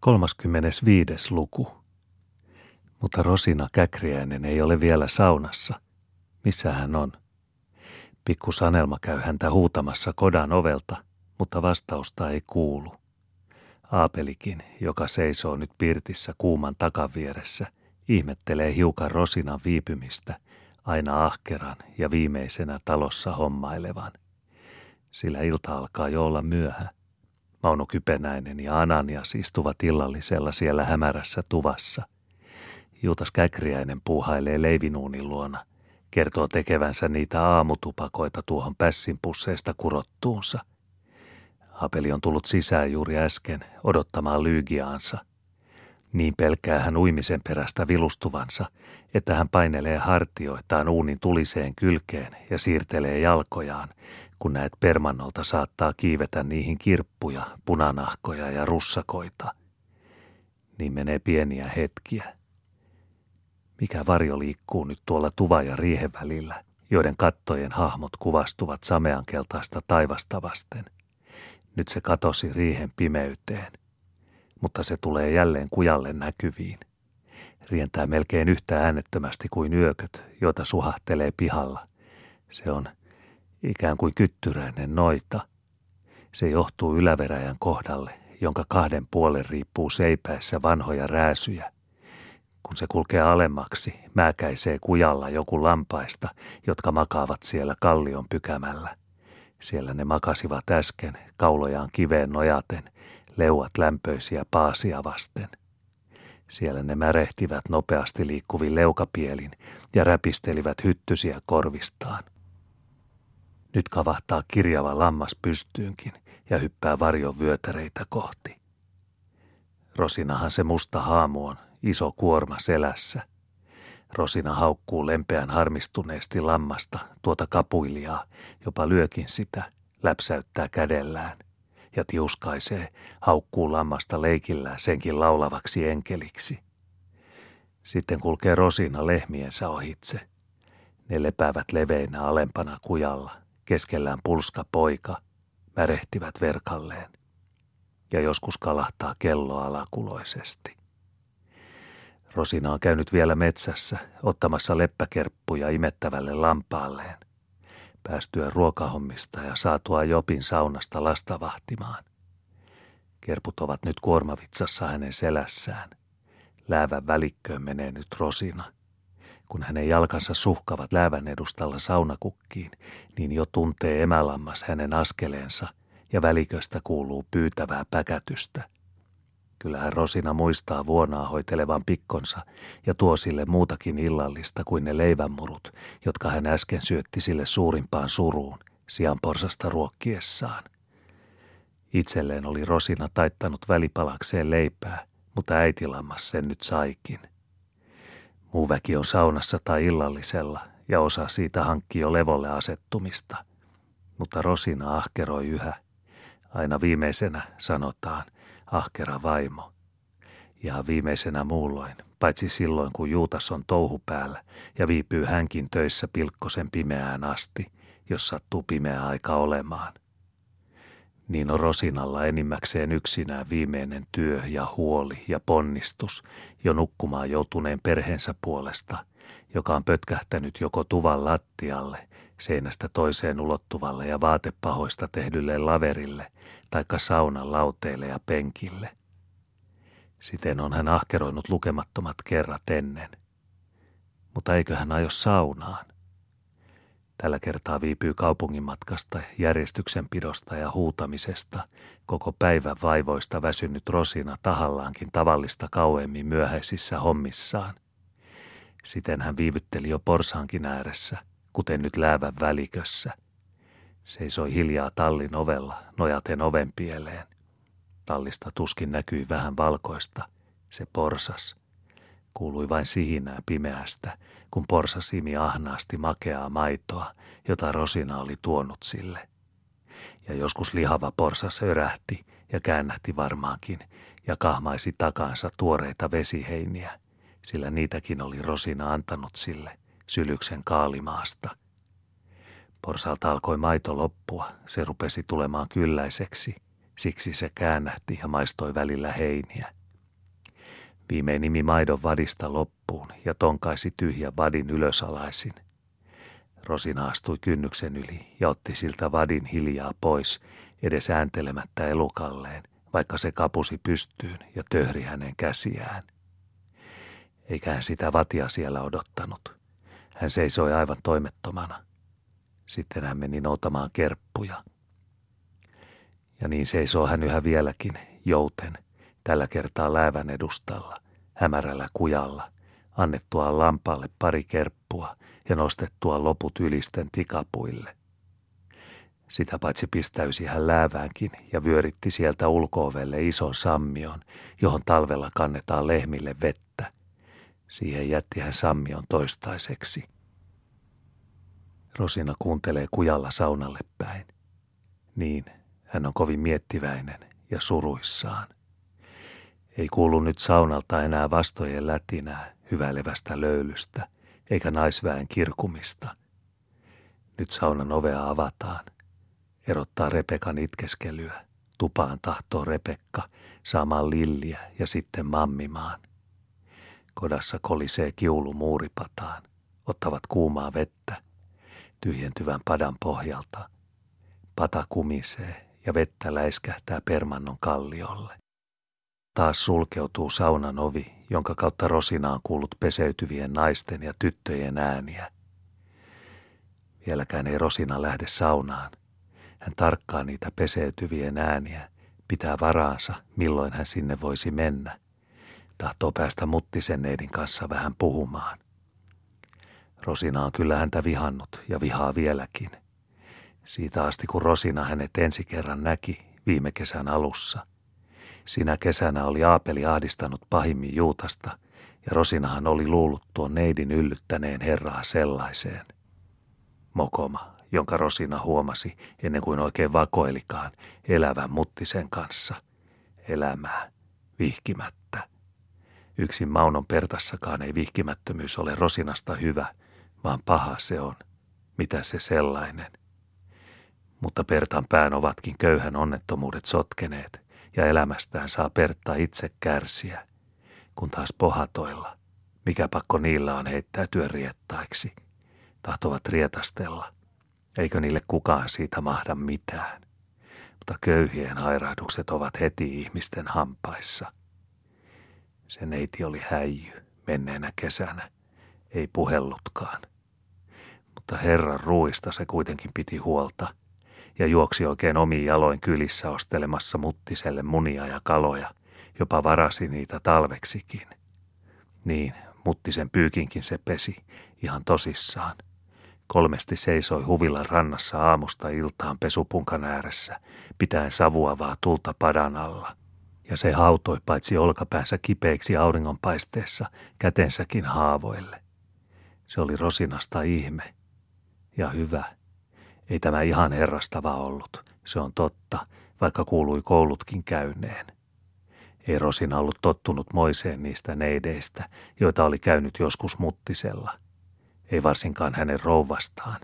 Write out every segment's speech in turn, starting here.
35. luku. Mutta Rosina Käkriäinen ei ole vielä saunassa. Missä hän on? Pikku Sanelma käy häntä huutamassa kodan ovelta, mutta vastausta ei kuulu. Aapelikin, joka seisoo nyt pirtissä kuuman takavieressä, ihmettelee hiukan Rosinan viipymistä, aina ahkeran ja viimeisenä talossa hommailevan. Sillä ilta alkaa jo olla myöhä. Mauno Kypenäinen ja Ananias istuvat illallisella siellä hämärässä tuvassa. Juutas Käkriäinen puuhailee leivinuunin luona, kertoo tekevänsä niitä aamutupakoita tuohon pässinpusseista kurottuunsa. Apeli on tullut sisään juuri äsken odottamaan lyygiaansa. Niin pelkää hän uimisen perästä vilustuvansa, että hän painelee hartioitaan uunin tuliseen kylkeen ja siirtelee jalkojaan, kun näet permannolta saattaa kiivetä niihin kirppuja, punanahkoja ja russakoita. Niin menee pieniä hetkiä. Mikä varjo liikkuu nyt tuolla tuva ja riehen välillä, joiden kattojen hahmot kuvastuvat sameankeltaista taivasta vasten. Nyt se katosi riihen pimeyteen, mutta se tulee jälleen kujalle näkyviin. Rientää melkein yhtä äänettömästi kuin yököt, joita suhahtelee pihalla. Se on ikään kuin kyttyräinen noita. Se johtuu yläveräjän kohdalle, jonka kahden puolen riippuu seipäissä vanhoja rääsyjä. Kun se kulkee alemmaksi, määkäisee kujalla joku lampaista, jotka makaavat siellä kallion pykämällä. Siellä ne makasivat äsken, kaulojaan kiveen nojaten, leuat lämpöisiä paasia vasten. Siellä ne märehtivät nopeasti liikkuvin leukapielin ja räpistelivät hyttysiä korvistaan. Nyt kavahtaa kirjava lammas pystyynkin ja hyppää varjon vyötäreitä kohti. Rosinahan se musta haamu on, iso kuorma selässä. Rosina haukkuu lempeän harmistuneesti lammasta, tuota kapuilijaa, jopa lyökin sitä, läpsäyttää kädellään ja tiuskaisee, haukkuu lammasta leikillään senkin laulavaksi enkeliksi. Sitten kulkee Rosina lehmiensä ohitse. Ne lepäävät leveinä alempana kujalla, keskellään pulska poika, märehtivät verkalleen. Ja joskus kalahtaa kello alakuloisesti. Rosina on käynyt vielä metsässä ottamassa leppäkerppuja imettävälle lampaalleen. Päästyä ruokahommista ja saatua Jopin saunasta lasta vahtimaan. Kerput ovat nyt kuormavitsassa hänen selässään. Läävän välikköön menee nyt Rosina – kun hänen jalkansa suhkavat läävän edustalla saunakukkiin, niin jo tuntee emälammas hänen askeleensa ja väliköstä kuuluu pyytävää päkätystä. Kyllähän Rosina muistaa vuonaa hoitelevan pikkonsa ja tuo sille muutakin illallista kuin ne leivänmurut, jotka hän äsken syötti sille suurimpaan suruun, sianporsasta ruokkiessaan. Itselleen oli Rosina taittanut välipalakseen leipää, mutta äitilammas sen nyt saikin. Muu väki on saunassa tai illallisella ja osa siitä hankkii jo levolle asettumista. Mutta Rosina ahkeroi yhä. Aina viimeisenä sanotaan ahkera vaimo. Ja viimeisenä muulloin, paitsi silloin kun Juutas on touhu päällä ja viipyy hänkin töissä pilkkosen pimeään asti, jos sattuu pimeä aika olemaan – niin on Rosinalla enimmäkseen yksinään viimeinen työ ja huoli ja ponnistus jo nukkumaan joutuneen perheensä puolesta, joka on pötkähtänyt joko tuvan lattialle, seinästä toiseen ulottuvalle ja vaatepahoista tehdylle laverille, taikka saunan lauteille ja penkille. Siten on hän ahkeroinut lukemattomat kerrat ennen. Mutta eikö hän aio saunaan? Tällä kertaa viipyy kaupungin matkasta, järjestyksenpidosta ja huutamisesta, koko päivän vaivoista väsynyt Rosina tahallaankin tavallista kauemmin myöhäisissä hommissaan. Siten hän viivytteli jo porsaankin ääressä, kuten nyt läävän välikössä. Seisoi hiljaa tallin ovella, nojaten oven pieleen. Tallista tuskin näkyi vähän valkoista, se porsas. Kuului vain sihinää pimeästä, kun porsas imi ahnaasti makeaa maitoa, jota Rosina oli tuonut sille. Ja joskus lihava porsas örähti ja käännähti varmaankin ja kahmaisi takansa tuoreita vesiheiniä, sillä niitäkin oli Rosina antanut sille sylyksen kaalimaasta. Porsalta alkoi maito loppua, se rupesi tulemaan kylläiseksi, siksi se käännähti ja maistoi välillä heiniä – Viimein nimi maidon vadista loppuun ja tonkaisi tyhjän vadin ylösalaisin. Rosina astui kynnyksen yli ja otti siltä vadin hiljaa pois, edes ääntelemättä elukalleen, vaikka se kapusi pystyyn ja töhri hänen käsiään. Eikä hän sitä vatia siellä odottanut. Hän seisoi aivan toimettomana. Sitten hän meni noutamaan kerppuja. Ja niin seisoo hän yhä vieläkin, jouten, tällä kertaa läävän edustalla, hämärällä kujalla, annettua lampaalle pari kerppua ja nostettua loput ylisten tikapuille. Sitä paitsi pistäysi hän lääväänkin ja vyöritti sieltä ulkoovelle ison sammion, johon talvella kannetaan lehmille vettä. Siihen jätti hän sammion toistaiseksi. Rosina kuuntelee kujalla saunalle päin. Niin, hän on kovin miettiväinen ja suruissaan. Ei kuulu nyt saunalta enää vastojen lätinää hyvälevästä löylystä, eikä naisväen kirkumista. Nyt saunan ovea avataan. Erottaa Repekan itkeskelyä. Tupaan tahtoo Repekka saamaan lilliä ja sitten mammimaan. Kodassa kolisee kiulu muuripataan. Ottavat kuumaa vettä tyhjentyvän padan pohjalta. Pata kumisee ja vettä läiskähtää permannon kalliolle. Taas sulkeutuu saunan ovi, jonka kautta Rosina on kuullut peseytyvien naisten ja tyttöjen ääniä. Vieläkään ei Rosina lähde saunaan. Hän tarkkaa niitä peseytyvien ääniä, pitää varaansa, milloin hän sinne voisi mennä. Tahtoo päästä muttisen neidin kanssa vähän puhumaan. Rosina on kyllä häntä vihannut ja vihaa vieläkin. Siitä asti kun Rosina hänet ensi kerran näki viime kesän alussa. Sinä kesänä oli Aapeli ahdistanut pahimmin Juutasta ja Rosinahan oli luullut tuon neidin yllyttäneen herraa sellaiseen. Mokoma, jonka Rosina huomasi ennen kuin oikein vakoilikaan elävän muttisen kanssa. Elämää, vihkimättä. Yksin Maunon pertassakaan ei vihkimättömyys ole Rosinasta hyvä – vaan paha se on, mitä se sellainen. Mutta Pertan pään ovatkin köyhän onnettomuudet sotkeneet, ja elämästään saa Pertta itse kärsiä, kun taas pohatoilla, mikä pakko niillä on heittäytyä riettaiksi, tahtovat rietastella, eikö niille kukaan siitä mahda mitään. Mutta köyhien hairahdukset ovat heti ihmisten hampaissa. Se neiti oli häijy menneenä kesänä, ei puhellutkaan mutta Herran ruista se kuitenkin piti huolta ja juoksi oikein omiin jaloin kylissä ostelemassa muttiselle munia ja kaloja, jopa varasi niitä talveksikin. Niin, muttisen pyykinkin se pesi, ihan tosissaan. Kolmesti seisoi huvilan rannassa aamusta iltaan pesupunkan ääressä, pitäen savuavaa tulta padan alla. Ja se hautoi paitsi olkapäänsä kipeiksi auringonpaisteessa, kätensäkin haavoille. Se oli Rosinasta ihme, ja hyvä. Ei tämä ihan herrastava ollut, se on totta, vaikka kuului koulutkin käyneen. Ei ollut tottunut moiseen niistä neideistä, joita oli käynyt joskus muttisella. Ei varsinkaan hänen rouvastaan.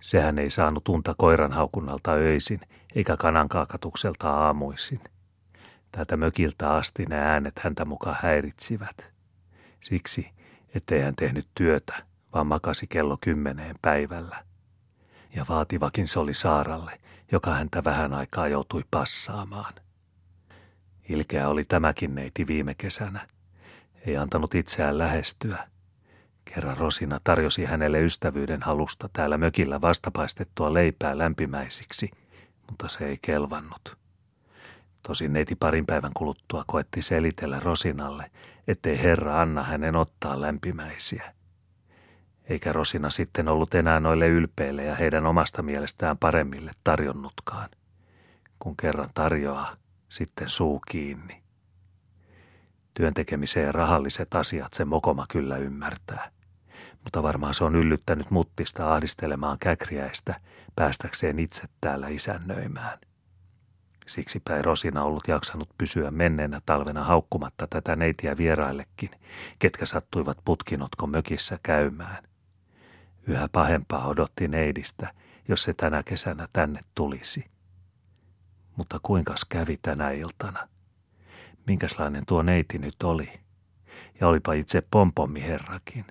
Sehän ei saanut unta koiran haukunnalta öisin, eikä kanankaakatukselta aamuisin. Täältä mökiltä asti ne äänet häntä muka häiritsivät. Siksi, ettei hän tehnyt työtä, vaan makasi kello kymmeneen päivällä. Ja vaativakin se oli Saaralle, joka häntä vähän aikaa joutui passaamaan. Ilkeä oli tämäkin neiti viime kesänä. Ei antanut itseään lähestyä. Kerran Rosina tarjosi hänelle ystävyyden halusta täällä mökillä vastapaistettua leipää lämpimäisiksi, mutta se ei kelvannut. Tosin neiti parin päivän kuluttua koetti selitellä Rosinalle, ettei Herra anna hänen ottaa lämpimäisiä eikä Rosina sitten ollut enää noille ylpeille ja heidän omasta mielestään paremmille tarjonnutkaan. Kun kerran tarjoaa, sitten suu kiinni. Työntekemiseen rahalliset asiat se mokoma kyllä ymmärtää. Mutta varmaan se on yllyttänyt muttista ahdistelemaan käkriäistä päästäkseen itse täällä isännöimään. Siksi päin Rosina ollut jaksanut pysyä menneenä talvena haukkumatta tätä neitiä vieraillekin, ketkä sattuivat putkinotko mökissä käymään – Yhä pahempaa odotti neidistä, jos se tänä kesänä tänne tulisi. Mutta kuinkas kävi tänä iltana? Minkäslainen tuo neiti nyt oli? ja olipa itse pompommiherrakin.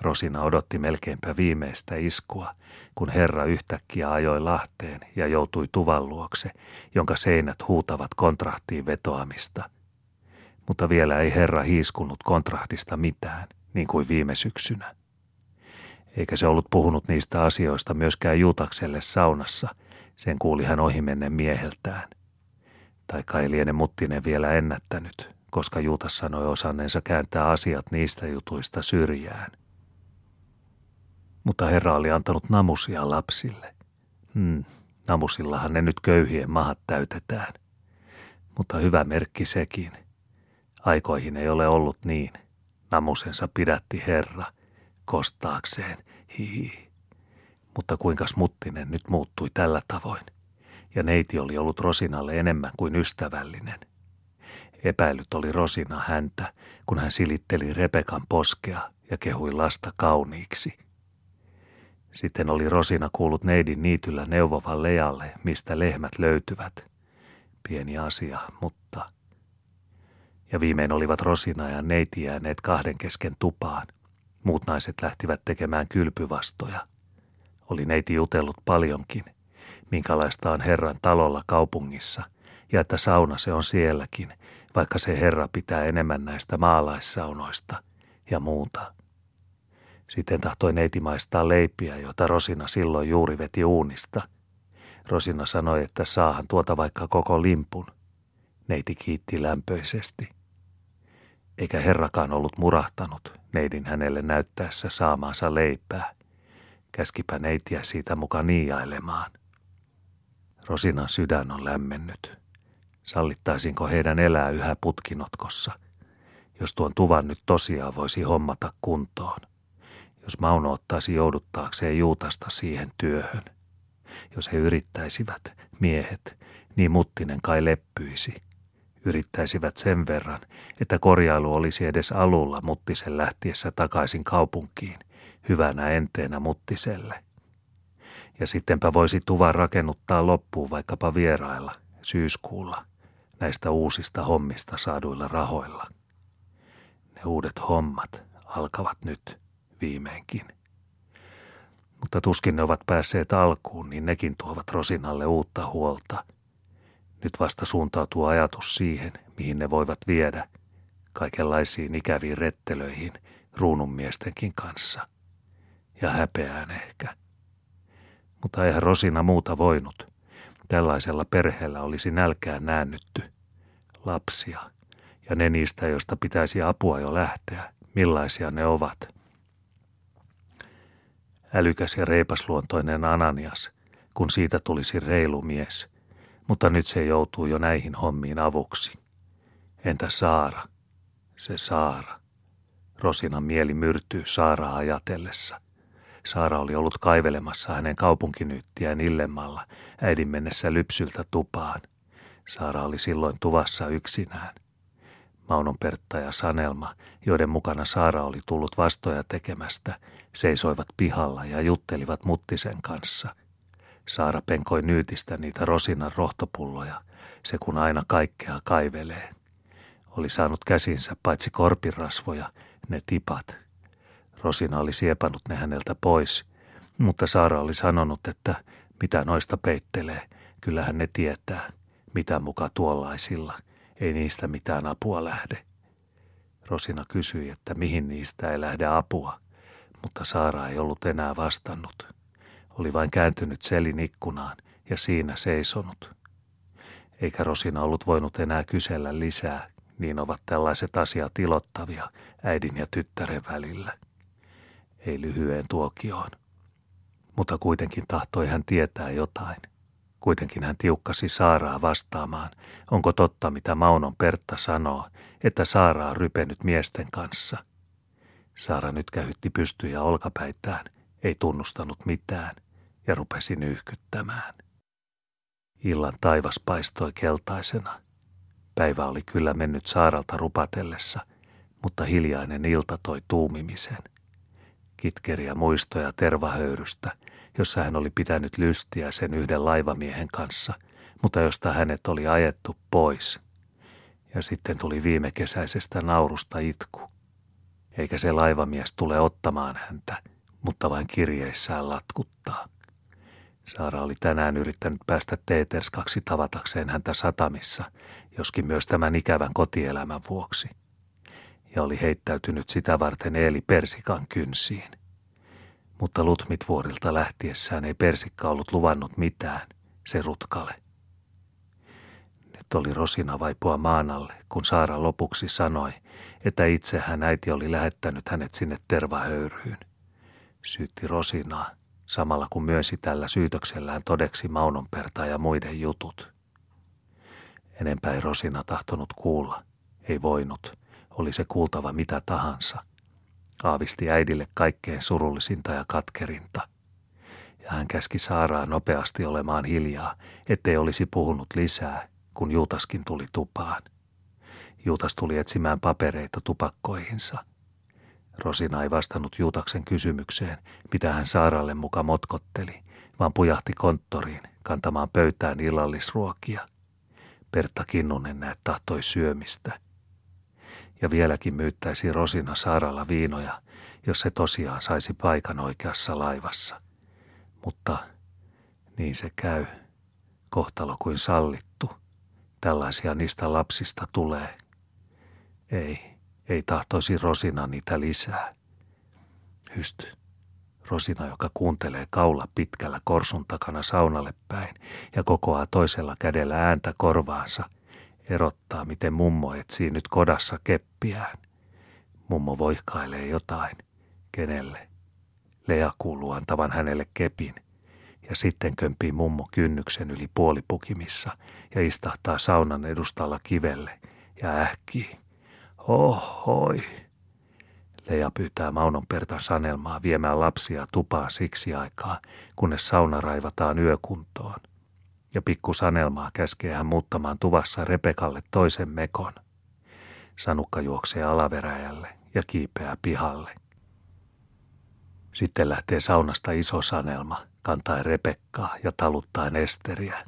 Rosina odotti melkeinpä viimeistä iskua, kun herra yhtäkkiä ajoi Lahteen ja joutui tuvan luokse, jonka seinät huutavat kontrahtiin vetoamista. Mutta vielä ei herra hiiskunut kontrahdista mitään, niin kuin viime syksynä. Eikä se ollut puhunut niistä asioista myöskään Juutakselle saunassa, sen kuuli hän ohimennen mieheltään. Tai kai liene Muttinen vielä ennättänyt, koska Juutas sanoi osanneensa kääntää asiat niistä jutuista syrjään. Mutta herra oli antanut namusia lapsille. Hmm, namusillahan ne nyt köyhien mahat täytetään. Mutta hyvä merkki sekin. Aikoihin ei ole ollut niin. Namusensa pidätti herra, kostaakseen, hihi. Mutta kuinkas Muttinen nyt muuttui tällä tavoin? Ja neiti oli ollut Rosinalle enemmän kuin ystävällinen. Epäilyt oli Rosina häntä, kun hän silitteli Rebekan poskea ja kehui lasta kauniiksi – sitten oli Rosina kuullut neidin niityllä neuvovan Lealle, mistä lehmät löytyvät. Pieni asia, mutta... Ja viimein olivat Rosina ja neiti jääneet kahden kesken tupaan. Muut naiset lähtivät tekemään kylpyvastoja. Oli neiti jutellut paljonkin, minkälaista on Herran talolla kaupungissa, ja että sauna se on sielläkin, vaikka se Herra pitää enemmän näistä maalaissaunoista ja muuta. Sitten tahtoi neiti maistaa leipiä, jota Rosina silloin juuri veti uunista. Rosina sanoi, että saahan tuota vaikka koko limpun. Neiti kiitti lämpöisesti. Eikä herrakaan ollut murahtanut neidin hänelle näyttäessä saamaansa leipää. Käskipä neitiä siitä mukaan niiailemaan. Rosinan sydän on lämmennyt. Sallittaisinko heidän elää yhä putkinotkossa, jos tuon tuvan nyt tosiaan voisi hommata kuntoon? jos Mauno ottaisi jouduttaakseen Juutasta siihen työhön. Jos he yrittäisivät, miehet, niin Muttinen kai leppyisi. Yrittäisivät sen verran, että korjailu olisi edes alulla Muttisen lähtiessä takaisin kaupunkiin, hyvänä enteenä Muttiselle. Ja sittenpä voisi tuvan rakennuttaa loppuun vaikkapa vierailla, syyskuulla, näistä uusista hommista saaduilla rahoilla. Ne uudet hommat alkavat nyt viimeinkin. Mutta tuskin ne ovat päässeet alkuun, niin nekin tuovat Rosinalle uutta huolta. Nyt vasta suuntautuu ajatus siihen, mihin ne voivat viedä, kaikenlaisiin ikäviin rettelöihin ruununmiestenkin kanssa. Ja häpeään ehkä. Mutta eihän Rosina muuta voinut. Tällaisella perheellä olisi nälkään näännytty. Lapsia. Ja ne niistä, joista pitäisi apua jo lähteä. Millaisia ne ovat – älykäs ja reipasluontoinen Ananias, kun siitä tulisi reilu mies, mutta nyt se joutuu jo näihin hommiin avuksi. Entä Saara? Se Saara. Rosinan mieli myrtyy Saaraa ajatellessa. Saara oli ollut kaivelemassa hänen kaupunkinyyttiään illemmalla äidin mennessä lypsyltä tupaan. Saara oli silloin tuvassa yksinään. Maunon Pertta ja Sanelma, joiden mukana Saara oli tullut vastoja tekemästä, seisoivat pihalla ja juttelivat Muttisen kanssa. Saara penkoi nyytistä niitä rosinan rohtopulloja, se kun aina kaikkea kaivelee. Oli saanut käsinsä paitsi korpirasvoja, ne tipat. Rosina oli siepannut ne häneltä pois, mutta Saara oli sanonut, että mitä noista peittelee, kyllähän ne tietää, mitä muka tuollaisilla – ei niistä mitään apua lähde. Rosina kysyi, että mihin niistä ei lähde apua, mutta Saara ei ollut enää vastannut. Oli vain kääntynyt selin ikkunaan ja siinä seisonut. Eikä Rosina ollut voinut enää kysellä lisää, niin ovat tällaiset asiat ilottavia äidin ja tyttären välillä. Ei lyhyen tuokioon. Mutta kuitenkin tahtoi hän tietää jotain. Kuitenkin hän tiukkasi Saaraa vastaamaan, onko totta mitä Maunon Pertta sanoo, että Saara on rypenyt miesten kanssa. Saara nyt kähytti pystyjä olkapäitään, ei tunnustanut mitään ja rupesi nyyhkyttämään. Illan taivas paistoi keltaisena. Päivä oli kyllä mennyt Saaralta rupatellessa, mutta hiljainen ilta toi tuumimisen. Kitkeriä muistoja tervahöyrystä – jossa hän oli pitänyt lystiä sen yhden laivamiehen kanssa, mutta josta hänet oli ajettu pois. Ja sitten tuli viime kesäisestä naurusta itku. Eikä se laivamies tule ottamaan häntä, mutta vain kirjeissään latkuttaa. Saara oli tänään yrittänyt päästä Teeterskaksi tavatakseen häntä satamissa, joskin myös tämän ikävän kotielämän vuoksi. Ja oli heittäytynyt sitä varten Eeli Persikan kynsiin. Mutta Lutmitvuorilta lähtiessään ei Persikka ollut luvannut mitään, se rutkale. Nyt oli Rosina vaipua maanalle, kun Saara lopuksi sanoi, että itse hän äiti oli lähettänyt hänet sinne tervahöyryyn. Syytti Rosinaa, samalla kun myönsi tällä syytöksellään todeksi Maunonperta ja muiden jutut. Enempää ei Rosina tahtonut kuulla, ei voinut, oli se kuultava mitä tahansa. Aavisti äidille kaikkein surullisinta ja katkerinta. Ja hän käski Saaraa nopeasti olemaan hiljaa, ettei olisi puhunut lisää, kun Juutaskin tuli tupaan. Juutas tuli etsimään papereita tupakkoihinsa – Rosina ei vastannut Juutaksen kysymykseen, mitä hän Saaralle muka motkotteli, vaan pujahti konttoriin kantamaan pöytään illallisruokia. Pertta Kinnunen näet tahtoi syömistä. Ja vieläkin myyttäisi Rosina Saaralla viinoja, jos se tosiaan saisi paikan oikeassa laivassa. Mutta niin se käy. Kohtalo kuin sallittu. Tällaisia niistä lapsista tulee. Ei, ei tahtoisi Rosina niitä lisää. Hysty. Rosina, joka kuuntelee kaula pitkällä korsun takana saunalle päin ja kokoaa toisella kädellä ääntä korvaansa, erottaa, miten mummo etsii nyt kodassa keppiään. Mummo voihkailee jotain. Kenelle? Lea kuuluu antavan hänelle kepin. Ja sitten kömpii mummo kynnyksen yli puolipukimissa ja istahtaa saunan edustalla kivelle ja ähkii. Ohoi. Leja pyytää Maunon Pertan sanelmaa viemään lapsia tupaan siksi aikaa, kunnes sauna raivataan yökuntoon. Ja pikku sanelmaa käskee hän muuttamaan tuvassa Repekalle toisen mekon. Sanukka juoksee alaveräjälle ja kiipeää pihalle. Sitten lähtee saunasta iso sanelma, kantaa Repekkaa ja taluttaa Esteriä,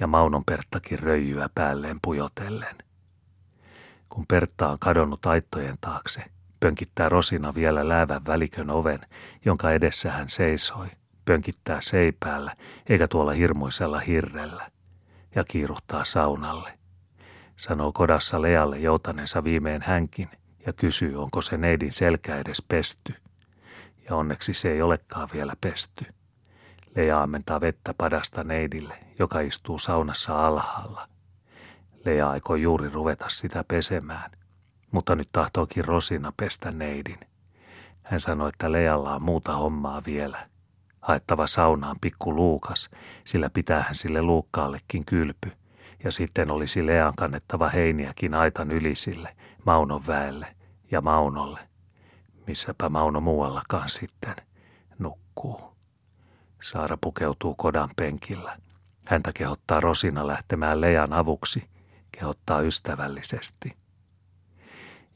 ja Maunon Perttakin röijyä päälleen pujotellen. Kun Pertta on kadonnut aittojen taakse, pönkittää Rosina vielä läävän välikön oven, jonka edessä hän seisoi, pönkittää seipäällä eikä tuolla hirmuisella hirrellä, ja kiiruhtaa saunalle. Sanoo kodassa Lealle joutaneensa viimein hänkin ja kysyy, onko se neidin selkä edes pesty. Ja onneksi se ei olekaan vielä pesty. Lea ammentaa vettä padasta neidille, joka istuu saunassa alhaalla. Lea aikoi juuri ruveta sitä pesemään, mutta nyt tahtookin Rosina pestä neidin. Hän sanoi, että Lealla on muuta hommaa vielä. Haettava saunaan pikku luukas, sillä pitäähän sille luukkaallekin kylpy. Ja sitten olisi Lean kannettava heiniäkin aitan ylisille, Maunon väelle ja Maunolle. Missäpä Mauno muuallakaan sitten nukkuu. Saara pukeutuu kodan penkillä. Häntä kehottaa Rosina lähtemään Lean avuksi – kehottaa ystävällisesti.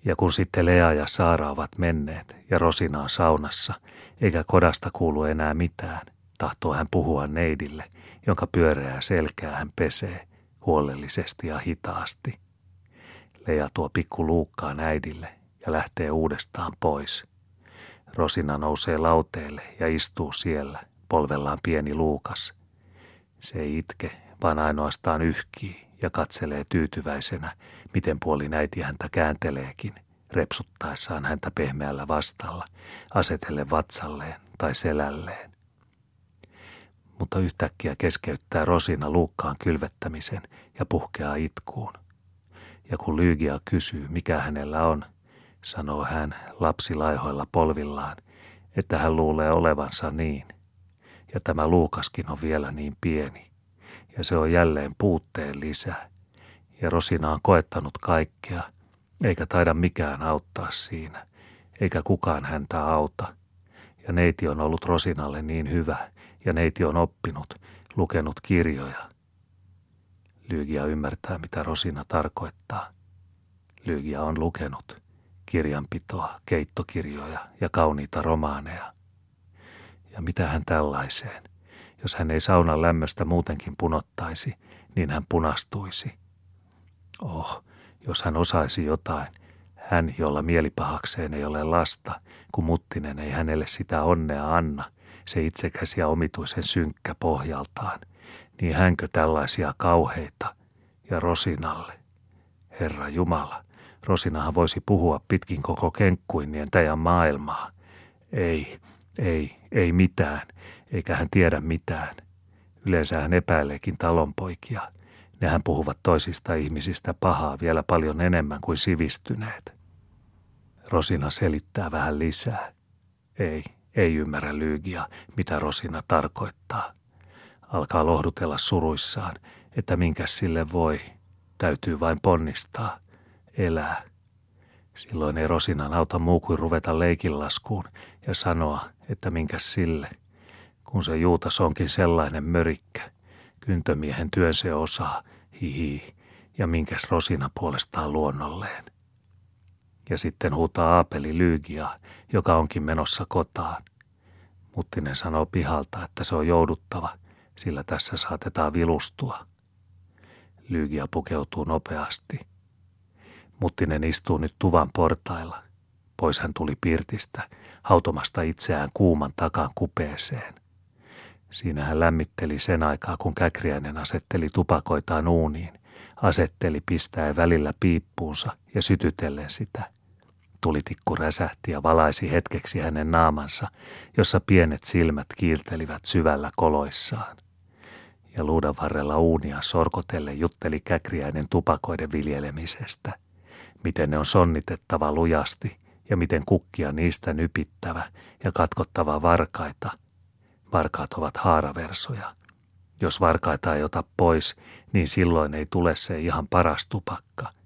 Ja kun sitten Lea ja Saara ovat menneet ja Rosina on saunassa, eikä kodasta kuulu enää mitään, tahtoo hän puhua neidille, jonka pyöreää selkää hän pesee huolellisesti ja hitaasti. Lea tuo pikku luukkaan äidille ja lähtee uudestaan pois. Rosina nousee lauteelle ja istuu siellä, polvellaan pieni luukas. Se ei itke, vaan ainoastaan yhkii ja katselee tyytyväisenä, miten puoli äiti häntä käänteleekin, repsuttaessaan häntä pehmeällä vastalla, asetelle vatsalleen tai selälleen. Mutta yhtäkkiä keskeyttää Rosina luukkaan kylvettämisen ja puhkeaa itkuun. Ja kun Lyygia kysyy, mikä hänellä on, sanoo hän lapsi laihoilla polvillaan, että hän luulee olevansa niin. Ja tämä Luukaskin on vielä niin pieni ja se on jälleen puutteen lisä. Ja Rosina on koettanut kaikkea, eikä taida mikään auttaa siinä, eikä kukaan häntä auta. Ja neiti on ollut Rosinalle niin hyvä, ja neiti on oppinut, lukenut kirjoja. Lyygia ymmärtää, mitä Rosina tarkoittaa. Lyygia on lukenut kirjanpitoa, keittokirjoja ja kauniita romaaneja. Ja mitä hän tällaiseen? Jos hän ei saunan lämmöstä muutenkin punottaisi, niin hän punastuisi. Oh, Jos hän osaisi jotain, hän, jolla mielipahakseen ei ole lasta, kun Muttinen ei hänelle sitä onnea anna, se itsekäs ja omituisen synkkä pohjaltaan, niin hänkö tällaisia kauheita ja Rosinalle? Herra Jumala, Rosinahan voisi puhua pitkin koko kenkkuinien täjän maailmaa. Ei, ei, ei mitään, eikä hän tiedä mitään. Yleensä hän epäileekin talonpoikia. Nehän puhuvat toisista ihmisistä pahaa vielä paljon enemmän kuin sivistyneet. Rosina selittää vähän lisää. Ei, ei ymmärrä Lyygia, mitä Rosina tarkoittaa. Alkaa lohdutella suruissaan, että minkä sille voi. Täytyy vain ponnistaa, elää. Silloin ei Rosinan auta muu kuin ruveta leikinlaskuun ja sanoa, että minkä sille. Kun se Juutas onkin sellainen mörikkä, kyntömiehen työn se osaa, hihi, ja minkäs Rosina puolestaan luonnolleen. Ja sitten huutaa Aapeli Lyygia, joka onkin menossa kotaan. Muttinen sanoo pihalta, että se on jouduttava, sillä tässä saatetaan vilustua. Lyygia pukeutuu nopeasti. Muttinen istuu nyt tuvan portailla. Pois hän tuli pirtistä, hautomasta itseään kuuman takan kupeeseen. Siinä hän lämmitteli sen aikaa, kun Käkriäinen asetteli tupakoitaan uuniin, asetteli pistäen välillä piippuunsa ja sytytellen sitä – Tulitikku räsähti ja valaisi hetkeksi hänen naamansa, jossa pienet silmät kiiltelivät syvällä koloissaan. Ja luudan varrella uunia sorkotelle jutteli käkriäinen tupakoiden viljelemisestä, miten ne on sonnitettava lujasti ja miten kukkia niistä nypittävä ja katkottava varkaita. Varkaat ovat haaraversoja. Jos varkaita ei ota pois, niin silloin ei tule se ihan paras tupakka –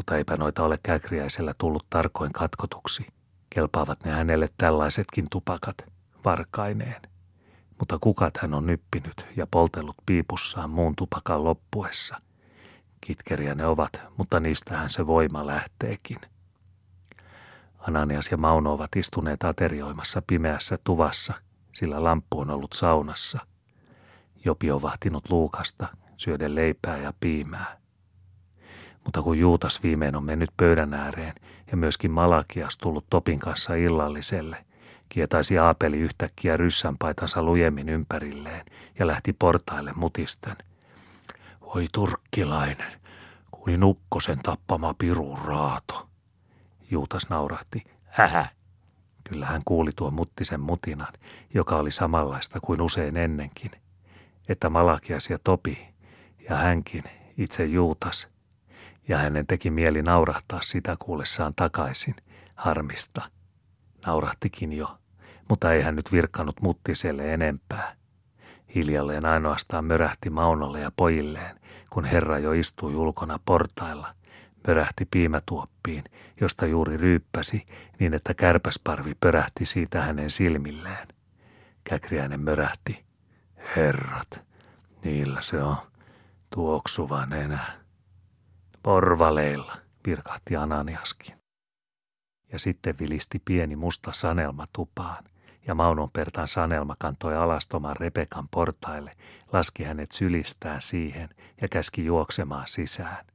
mutta eipä noita ole käkriäisellä tullut tarkoin katkotuksi. Kelpaavat ne hänelle tällaisetkin tupakat, varkaineen. Mutta kukat hän on nyppinyt ja poltellut piipussaan muun tupakan loppuessa. Kitkeriä ne ovat, mutta niistähän se voima lähteekin. Ananias ja Mauno ovat istuneet aterioimassa pimeässä tuvassa, sillä lamppu on ollut saunassa. Jopi on vahtinut luukasta, syöden leipää ja piimää. Mutta kun Juutas viimein on mennyt pöydän ääreen ja myöskin Malakias tullut Topin kanssa illalliselle, kietaisi Aapeli yhtäkkiä ryssänpaitansa lujemmin ympärilleen ja lähti portaille mutisten. Voi turkkilainen, kuin nukkosen tappama pirun raato. Juutas naurahti. Hähä. Kyllä hän kuuli tuon muttisen mutinan, joka oli samanlaista kuin usein ennenkin. Että Malakias ja Topi ja hänkin, itse Juutas – ja hänen teki mieli naurahtaa sitä kuullessaan takaisin, harmista. Naurahtikin jo, mutta ei hän nyt virkkanut muttiselle enempää. Hiljalleen ainoastaan mörähti Maunolle ja pojilleen, kun herra jo istui ulkona portailla. Mörähti piimätuoppiin, josta juuri ryyppäsi, niin että kärpäsparvi pörähti siitä hänen silmilleen. Käkriäinen mörähti. Herrat, niillä se on tuoksuvan enää. Porvaleilla, virkahti Ananiaskin. Ja sitten vilisti pieni musta sanelma tupaan, ja Maunon Pertan sanelma kantoi alastoman Rebekan portaille, laski hänet sylistään siihen ja käski juoksemaan sisään.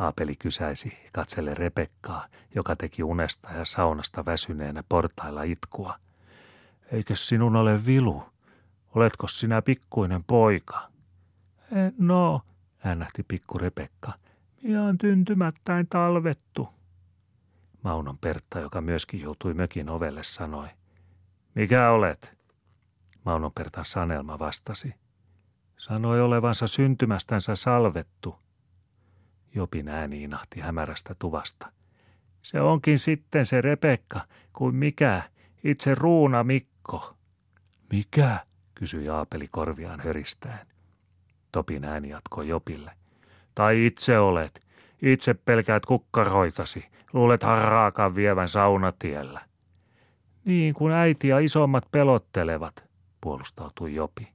Aapeli kysäisi katselle Rebekkaa, joka teki unesta ja saunasta väsyneenä portailla itkua. Eikö sinun ole vilu? Oletko sinä pikkuinen poika? No, äänähti pikku Rebekka – Ihan tyntymättäin talvettu. Maunon Pertta, joka myöskin joutui mökin ovelle, sanoi. Mikä olet? Maunon Pertan Sanelma vastasi. Sanoi olevansa syntymästänsä salvettu. Jopin ääni inahti hämärästä tuvasta. Se onkin sitten se Rebekka, kuin mikä, itse Ruuna Mikko. Mikä? kysyi Aapeli korviaan höristäen. Topin ääni jatkoi Jopille. Tai itse olet. Itse pelkäät kukkaroitasi. Luulet harraakaan vievän saunatiellä. Niin kuin äiti ja isommat pelottelevat, puolustautui Jopi.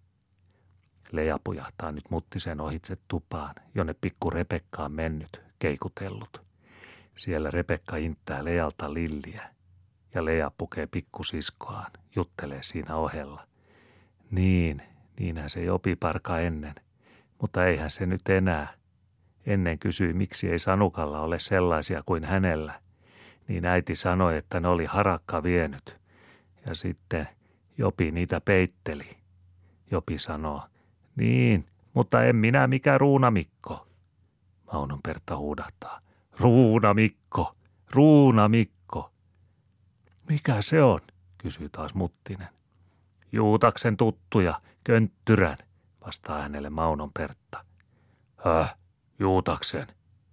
Leja pujahtaa nyt muttisen ohitse tupaan, jonne pikku Rebekka on mennyt, keikutellut. Siellä Rebekka inttää Lealta lilliä, ja Lea pukee pikkusiskoaan, juttelee siinä ohella. Niin, niinhän se Jopi parka ennen, mutta eihän se nyt enää – Ennen kysyi, miksi ei Sanukalla ole sellaisia kuin hänellä. Niin äiti sanoi, että ne oli harakka vienyt. Ja sitten Jopi niitä peitteli. Jopi sanoo, niin, mutta en minä mikä Ruunamikko. Maunon Pertta huudahtaa, Ruunamikko, Ruunamikko. Mikä se on, kysyy taas Muttinen. Juutaksen tuttuja, könttyrän, vastaa hänelle Maunon Pertta. Häh, Juutaksen,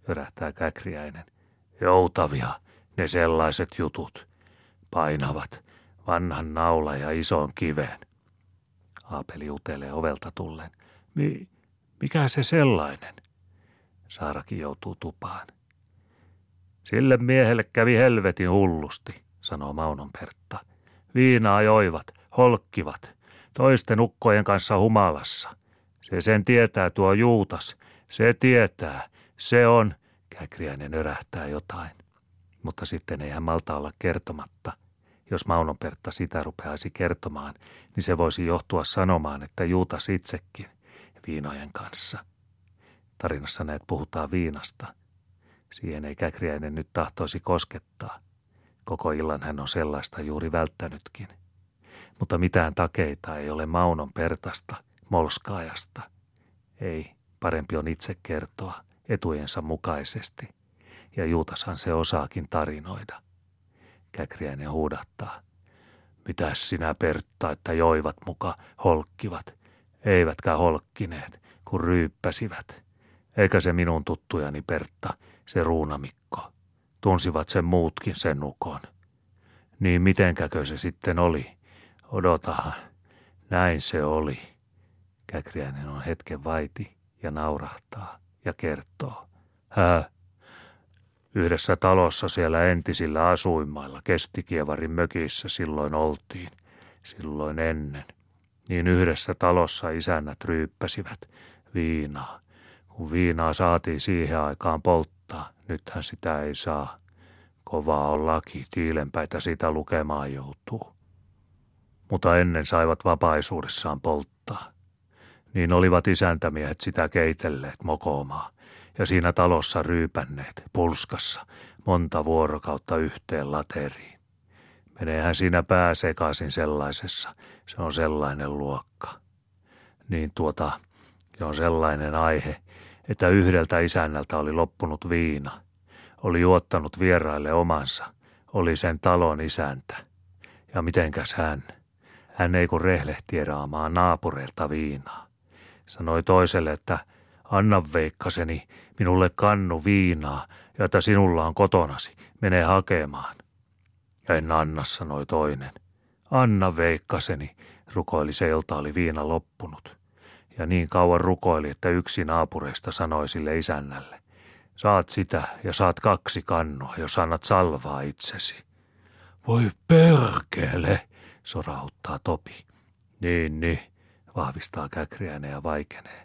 yrähtää Käkriäinen. Joutavia, ne sellaiset jutut. Painavat, vanhan naula ja ison kiven. Aapeli utelee ovelta tullen. Mi, mikä se sellainen? Saarakin joutuu tupaan. Sille miehelle kävi helvetin hullusti, sanoo Maunon Pertta. Viinaa joivat, holkkivat, toisten ukkojen kanssa humalassa. Se sen tietää tuo Juutas, se tietää, se on, Käkriäinen örähtää jotain. Mutta sitten ei hän malta olla kertomatta. Jos Maunon Pertta sitä rupeaisi kertomaan, niin se voisi johtua sanomaan, että Juutas itsekin viinojen kanssa. Tarinassa näet puhutaan viinasta. Siihen ei Käkriäinen nyt tahtoisi koskettaa. Koko illan hän on sellaista juuri välttänytkin. Mutta mitään takeita ei ole Maunon Pertasta, Molskaajasta. Ei, parempi on itse kertoa etujensa mukaisesti. Ja Juutashan se osaakin tarinoida. Käkriäinen huudattaa. Mitäs sinä Pertta, että joivat muka holkkivat? Eivätkä holkkineet, kun ryyppäsivät. Eikä se minun tuttujani Pertta, se ruunamikko. Tunsivat sen muutkin sen nukon. Niin mitenkäkö se sitten oli? Odotahan. Näin se oli. Käkriäinen on hetken vaiti ja naurahtaa ja kertoo. Hää, Yhdessä talossa siellä entisillä asuinmailla Kestikievarin mökissä silloin oltiin, silloin ennen. Niin yhdessä talossa isännät ryyppäsivät viinaa. Kun viinaa saatiin siihen aikaan polttaa, nythän sitä ei saa. Kovaa on laki, tiilenpäitä sitä lukemaan joutuu. Mutta ennen saivat vapaisuudessaan polttaa. Niin olivat isäntämiehet sitä keitelleet mokoomaan ja siinä talossa ryypänneet pulskassa monta vuorokautta yhteen lateriin. Meneehän siinä pää sekaisin sellaisessa, se on sellainen luokka. Niin tuota, se on sellainen aihe, että yhdeltä isännältä oli loppunut viina. Oli juottanut vieraille omansa, oli sen talon isäntä. Ja mitenkäs hän? Hän ei kun rehlehti raamaan naapureilta viinaa. Sanoi toiselle, että Anna veikkaseni minulle kannu viinaa, jota sinulla on kotonasi. Mene hakemaan. Ja en anna, sanoi toinen. Anna veikkaseni, rukoili se, jolta oli viina loppunut. Ja niin kauan rukoili, että yksi naapureista sanoi sille isännälle. Saat sitä ja saat kaksi kannua, jos annat salvaa itsesi. Voi perkele, sorauttaa Topi. Niin, niin, vahvistaa Käkriäinen ja vaikenee.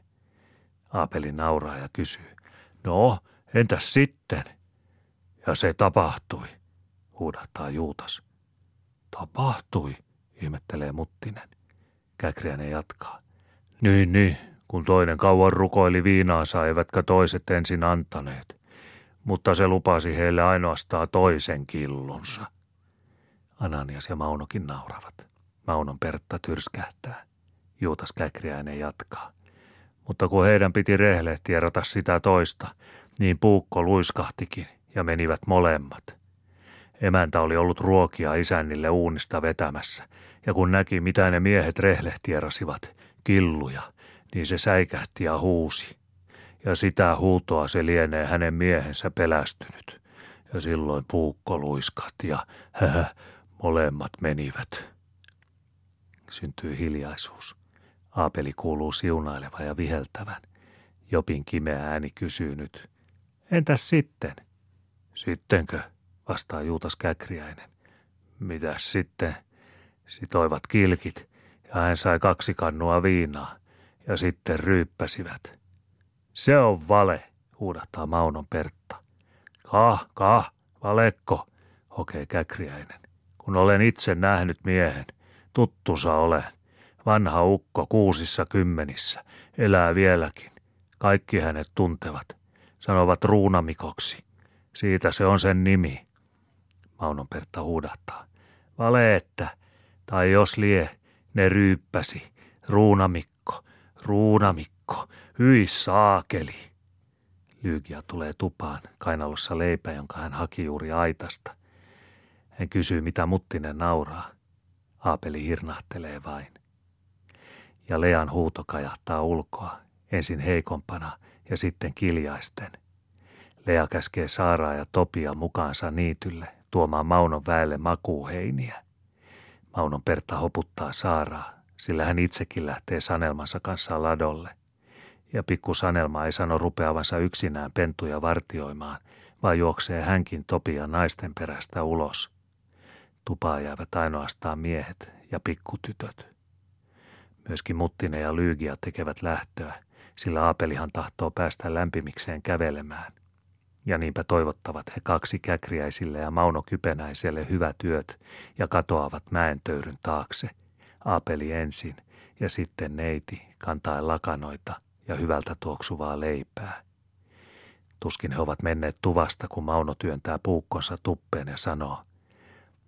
Aapeli nauraa ja kysyy. No, entäs sitten? Ja se tapahtui, huudahtaa Juutas. Tapahtui, ihmettelee Muttinen. Käkriäinen jatkaa. Niin, niin, kun toinen kauan rukoili viinaansa, eivätkä toiset ensin antaneet. Mutta se lupasi heille ainoastaan toisen killunsa. Ananias ja Maunokin nauravat. Maunon Pertta tyrskähtää. Juutas Käkriäinen jatkaa mutta kun heidän piti rehlehtiä sitä toista, niin puukko luiskahtikin ja menivät molemmat. Emäntä oli ollut ruokia isännille uunista vetämässä, ja kun näki, mitä ne miehet rehlehtierasivat, killuja, niin se säikähti ja huusi. Ja sitä huutoa se lienee hänen miehensä pelästynyt. Ja silloin puukko luiskahti ja hähä, molemmat menivät. Syntyi hiljaisuus. Aapeli kuuluu siunaileva ja viheltävän. Jopin kimeä ääni kysyy nyt. Entäs sitten? Sittenkö? vastaa Juutas Käkriäinen. Mitäs sitten? Sitoivat kilkit ja hän sai kaksi kannua viinaa ja sitten ryyppäsivät. Se on vale, huudahtaa Maunon Pertta. Kah, kah, valekko, hokee Käkriäinen. Kun olen itse nähnyt miehen, tuttusa olen. Vanha ukko kuusissa kymmenissä, elää vieläkin. Kaikki hänet tuntevat. sanovat ruunamikoksi. Siitä se on sen nimi. Maunon Pertta huudahtaa. Vale että, tai jos lie, ne ryyppäsi. Ruunamikko, ruunamikko, hyi saakeli. Lyygia tulee tupaan, kainalossa leipä, jonka hän haki juuri aitasta. Hän kysyy, mitä Muttinen nauraa. Aapeli hirnahtelee vain. Ja Lean huuto kajahtaa ulkoa, ensin heikompana ja sitten kiljaisten. Lea käskee Saaraa ja Topia mukaansa niitylle tuomaan Maunon väelle makuuheiniä. Maunon Pertta hoputtaa Saaraa, sillä hän itsekin lähtee Sanelmansa kanssa ladolle. Ja pikku Sanelma ei sano rupeavansa yksinään pentuja vartioimaan, vaan juoksee hänkin Topia naisten perästä ulos. Tupaa jäävät ainoastaan miehet ja pikkutytöt. Myöskin Muttinen ja Lyygia tekevät lähtöä, sillä Aapelihan tahtoo päästä lämpimikseen kävelemään. Ja niinpä toivottavat he kaksi käkriäisille ja Mauno Kypenäiselle hyvät työt ja katoavat mäen töyryn taakse. Aapeli ensin ja sitten neiti kantaen lakanoita ja hyvältä tuoksuvaa leipää. Tuskin he ovat menneet tuvasta, kun Mauno työntää puukkonsa tuppeen ja sanoo,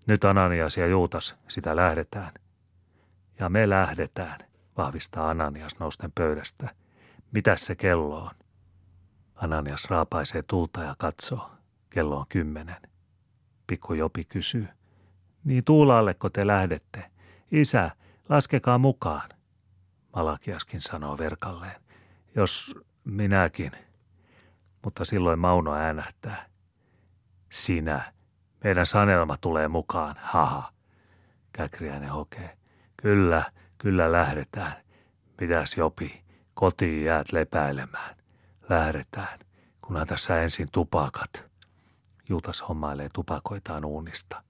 nyt Ananias ja Juutas, sitä lähdetään. Ja me lähdetään, vahvistaa Ananias nousten pöydästä. Mitäs se kello on? Ananias raapaisee tulta ja katsoo. Kello on kymmenen. Pikku Jopi kysyy. Niin tuulaalleko te lähdette? Isä, laskekaa mukaan. Malakiaskin sanoo verkalleen. Jos minäkin. Mutta silloin Mauno äänähtää. Sinä. Meidän sanelma tulee mukaan. Haha. Käkriäinen hokee. Kyllä, kyllä lähdetään. Mitäs Jopi? Kotiin jäät lepäilemään. Lähdetään, kunhan tässä ensin tupakat. Juutas hommailee tupakoitaan uunista.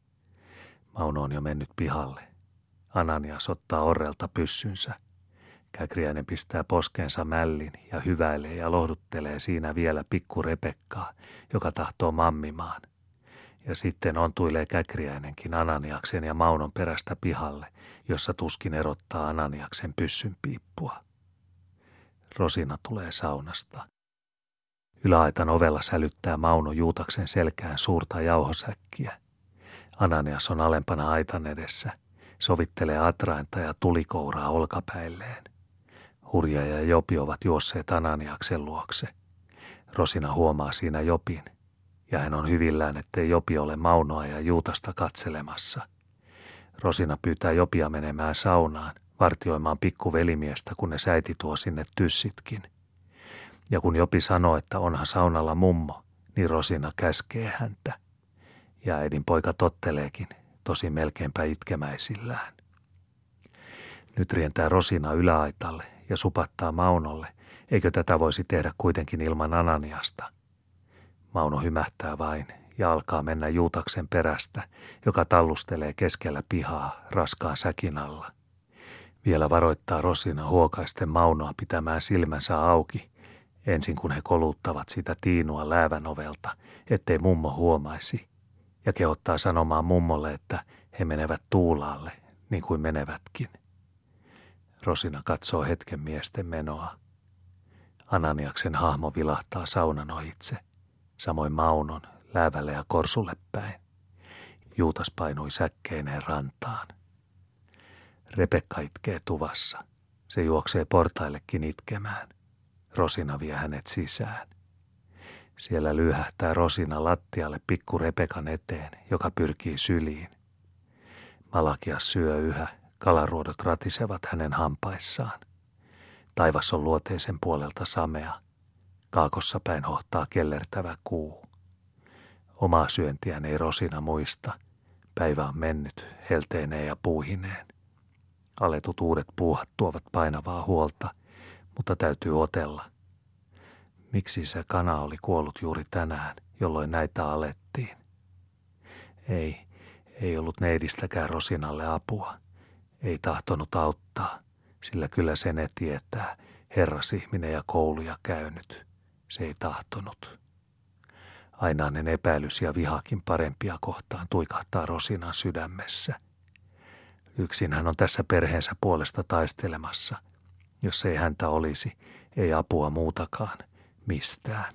Mauno on jo mennyt pihalle. Ananias ottaa orrelta pyssynsä. Käkriäinen pistää poskeensa mällin ja hyväilee ja lohduttelee siinä vielä pikku Repekkaa, joka tahtoo mammimaan. Ja sitten ontuilee Käkriäinenkin Ananiaksen ja Maunon perästä pihalle, jossa tuskin erottaa Ananiaksen pyssyn piippua. Rosina tulee saunasta. Yläaitan ovella sälyttää Mauno Juutaksen selkään suurta jauhosäkkiä. Ananias on alempana aitan edessä, sovittelee atrainta ja tulikouraa olkapäilleen. Hurja ja Jopi ovat juosseet Ananiaksen luokse. Rosina huomaa siinä Jopin, ja hän on hyvillään, ettei Jopi ole Maunoa ja Juutasta katselemassa. Rosina pyytää Jopia menemään saunaan, vartioimaan pikkuvelimiestä, kun ne säiti tuo sinne tyssitkin – ja kun Jopi sanoo, että onhan saunalla mummo, niin Rosina käskee häntä. Ja äidin poika totteleekin, tosi melkeinpä itkemäisillään. Nyt rientää Rosina yläaitalle ja supattaa Maunolle, eikö tätä voisi tehdä kuitenkin ilman Ananiasta. Mauno hymähtää vain ja alkaa mennä Juutaksen perästä, joka tallustelee keskellä pihaa raskaan säkin alla. Vielä varoittaa Rosina huokaisten Maunoa pitämään silmänsä auki, ensin kun he koluttavat sitä tiinua läävän ovelta, ettei mummo huomaisi, ja kehottaa sanomaan mummolle, että he menevät tuulaalle, niin kuin menevätkin. Rosina katsoo hetken miesten menoa. Ananiaksen hahmo vilahtaa saunan ohitse, samoin Maunon läävälle ja korsulle päin. Juutas painui säkkeineen rantaan. Rebekka itkee tuvassa. Se juoksee portaillekin itkemään. Rosina vie hänet sisään. Siellä lyhähtää Rosina lattialle pikku Repekan eteen, joka pyrkii syliin. Malakias syö yhä, kalaruodot ratisevat hänen hampaissaan. Taivas on luoteisen puolelta samea. Kaakossa päin hohtaa kellertävä kuu. Omaa syöntiään ei Rosina muista. Päivä on mennyt helteineen ja puuhineen. Aletut uudet puuhat tuovat painavaa huolta, mutta täytyy otella. Miksi se kana oli kuollut juuri tänään, jolloin näitä alettiin? Ei, ei ollut neidistäkään Rosinalle apua. Ei tahtonut auttaa, sillä kyllä se ne tietää, herras ihminen ja kouluja käynyt. Se ei tahtonut. Ainainen epäilys ja vihakin parempia kohtaan tuikahtaa Rosinan sydämessä. Yksin hän on tässä perheensä puolesta taistelemassa – jos ei häntä olisi, ei apua muutakaan, mistään.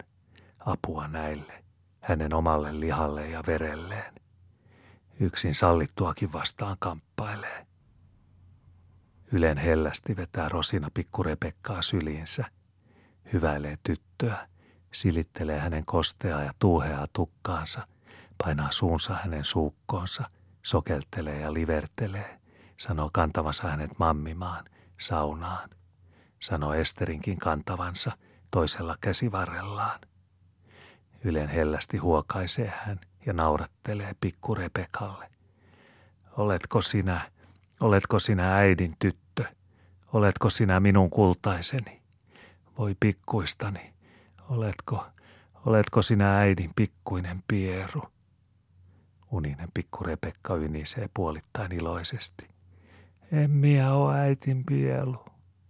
apua näille, hänen omalle lihalle ja verelleen. Yksin sallittuakin vastaan kamppailee. Ylen hellästi vetää Rosina pikkurepekkaa syliinsä, hyväilee tyttöä, silittelee hänen kosteaa ja tuuheaa tukkaansa, painaa suunsa hänen suukkoonsa, sokeltelee ja livertelee, sanoo kantavansa hänet mammimaan, saunaan, sanoo Esterinkin kantavansa toisella käsivarrellaan. Ylen hellästi huokaisee hän ja naurattelee pikku Rebekalle. Oletko sinä, oletko sinä äidin tyttö? Oletko sinä minun kultaiseni? Voi pikkuistani, oletko, oletko sinä äidin pikkuinen pieru? Uninen pikku Rebekka ynisee puolittain iloisesti. En minä ole äitin pielu.